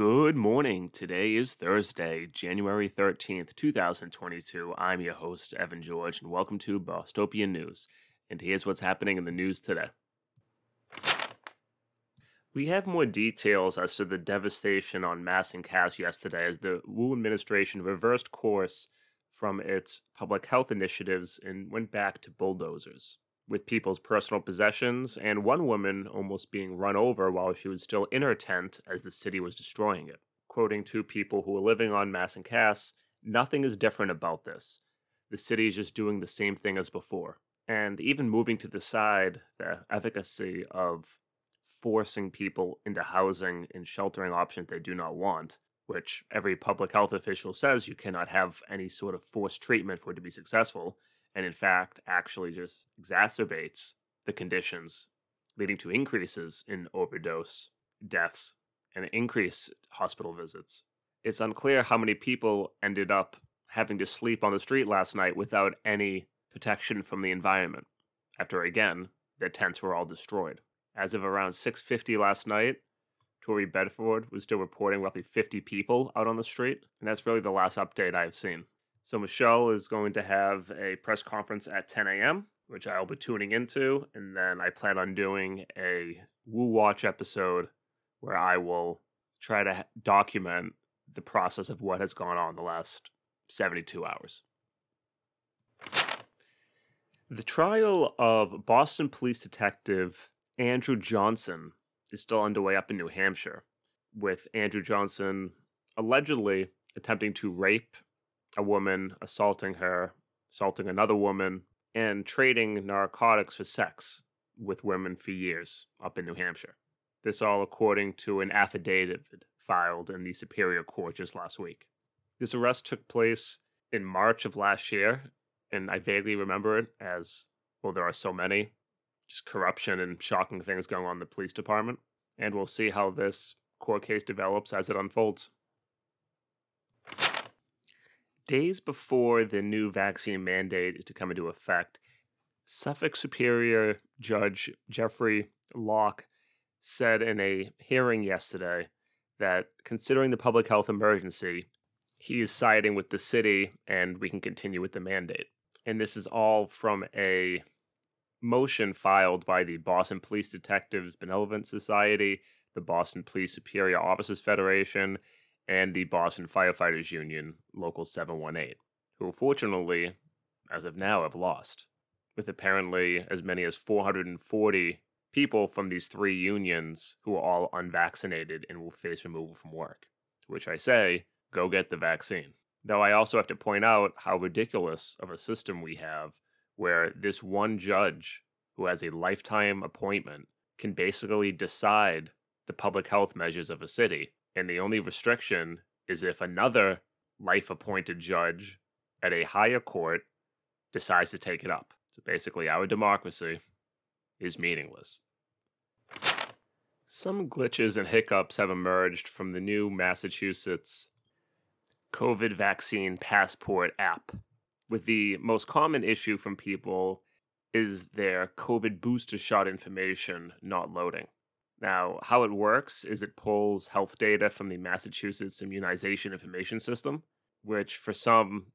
Good morning. Today is Thursday, January 13th, 2022. I'm your host, Evan George, and welcome to Bostopian News. And here's what's happening in the news today. We have more details as to the devastation on Mass and Cass yesterday as the Wu administration reversed course from its public health initiatives and went back to bulldozers with people's personal possessions, and one woman almost being run over while she was still in her tent as the city was destroying it. Quoting two people who were living on Mass and Cass, nothing is different about this. The city is just doing the same thing as before. And even moving to the side, the efficacy of forcing people into housing and sheltering options they do not want, which every public health official says you cannot have any sort of forced treatment for it to be successful, and in fact actually just exacerbates the conditions leading to increases in overdose deaths and increased hospital visits. It's unclear how many people ended up having to sleep on the street last night without any protection from the environment after again their tents were all destroyed. As of around 6:50 last night, Tori Bedford was still reporting roughly 50 people out on the street, and that's really the last update I've seen. So Michelle is going to have a press conference at 10 a.m., which I'll be tuning into, and then I plan on doing a Wu Watch episode where I will try to document the process of what has gone on the last 72 hours. The trial of Boston police detective Andrew Johnson is still underway up in New Hampshire, with Andrew Johnson allegedly attempting to rape a woman, assaulting her, assaulting another woman, and trading narcotics for sex with women for years up in New Hampshire. This all according to an affidavit filed in the Superior Court just last week. This arrest took place in March of last year, and I vaguely remember it as well, there are so many just corruption and shocking things going on in the police department. And we'll see how this court case develops as it unfolds. Days before the new vaccine mandate is to come into effect, Suffolk Superior Judge Jeffrey Locke said in a hearing yesterday that considering the public health emergency, he is siding with the city and we can continue with the mandate. And this is all from a motion filed by the Boston Police Detectives Benevolent Society, the Boston Police Superior Officers Federation, and the Boston Firefighters Union, Local 718, who fortunately, as of now, have lost, with apparently as many as 440 people from these three unions who are all unvaccinated and will face removal from work. To which I say, go get the vaccine. Though I also have to point out how ridiculous of a system we have where this one judge who has a lifetime appointment can basically decide the public health measures of a city and the only restriction is if another life appointed judge at a higher court decides to take it up. So basically, our democracy is meaningless. Some glitches and hiccups have emerged from the new Massachusetts COVID vaccine passport app, with the most common issue from people is their COVID booster shot information not loading. Now, how it works is it pulls health data from the Massachusetts Immunization Information System, which for some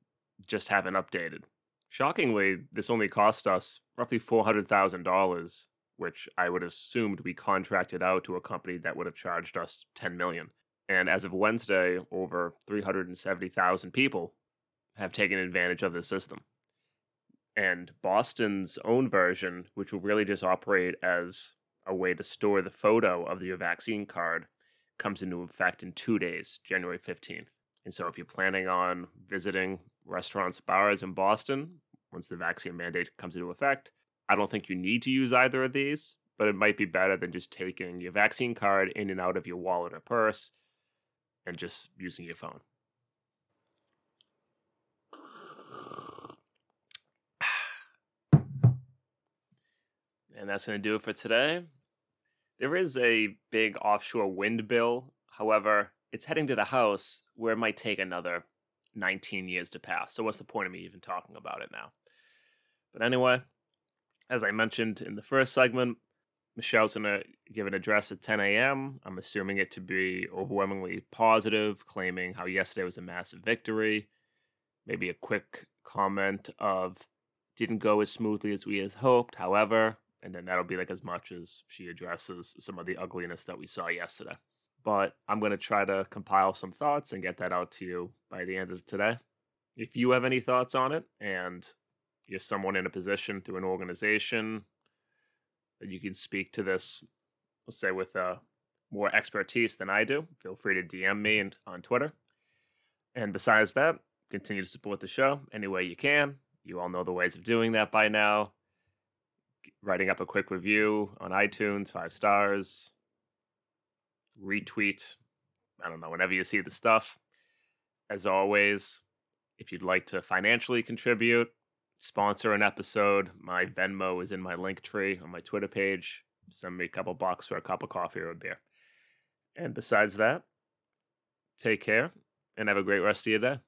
just haven't updated. Shockingly, this only cost us roughly $400,000, which I would assumed we contracted out to a company that would have charged us 10 million. And as of Wednesday, over 370,000 people have taken advantage of the system. And Boston's own version, which will really just operate as a way to store the photo of your vaccine card comes into effect in two days, January 15th. And so if you're planning on visiting restaurants, bars in Boston, once the vaccine mandate comes into effect, I don't think you need to use either of these, but it might be better than just taking your vaccine card in and out of your wallet or purse and just using your phone. And that's going to do it for today. There is a big offshore wind bill. However, it's heading to the House where it might take another 19 years to pass. So, what's the point of me even talking about it now? But anyway, as I mentioned in the first segment, Michelle's going to give an address at 10 a.m. I'm assuming it to be overwhelmingly positive, claiming how yesterday was a massive victory. Maybe a quick comment of didn't go as smoothly as we had hoped, however, and then that'll be like as much as she addresses some of the ugliness that we saw yesterday. But I'm going to try to compile some thoughts and get that out to you by the end of today. If you have any thoughts on it and you're someone in a position through an organization that you can speak to this, let's say with uh, more expertise than I do, feel free to DM me and on Twitter. And besides that, continue to support the show any way you can. You all know the ways of doing that by now. Writing up a quick review on iTunes, five stars, retweet, I don't know, whenever you see the stuff. As always, if you'd like to financially contribute, sponsor an episode, my Venmo is in my link tree on my Twitter page. Send me a couple bucks for a cup of coffee or a beer. And besides that, take care and have a great rest of your day.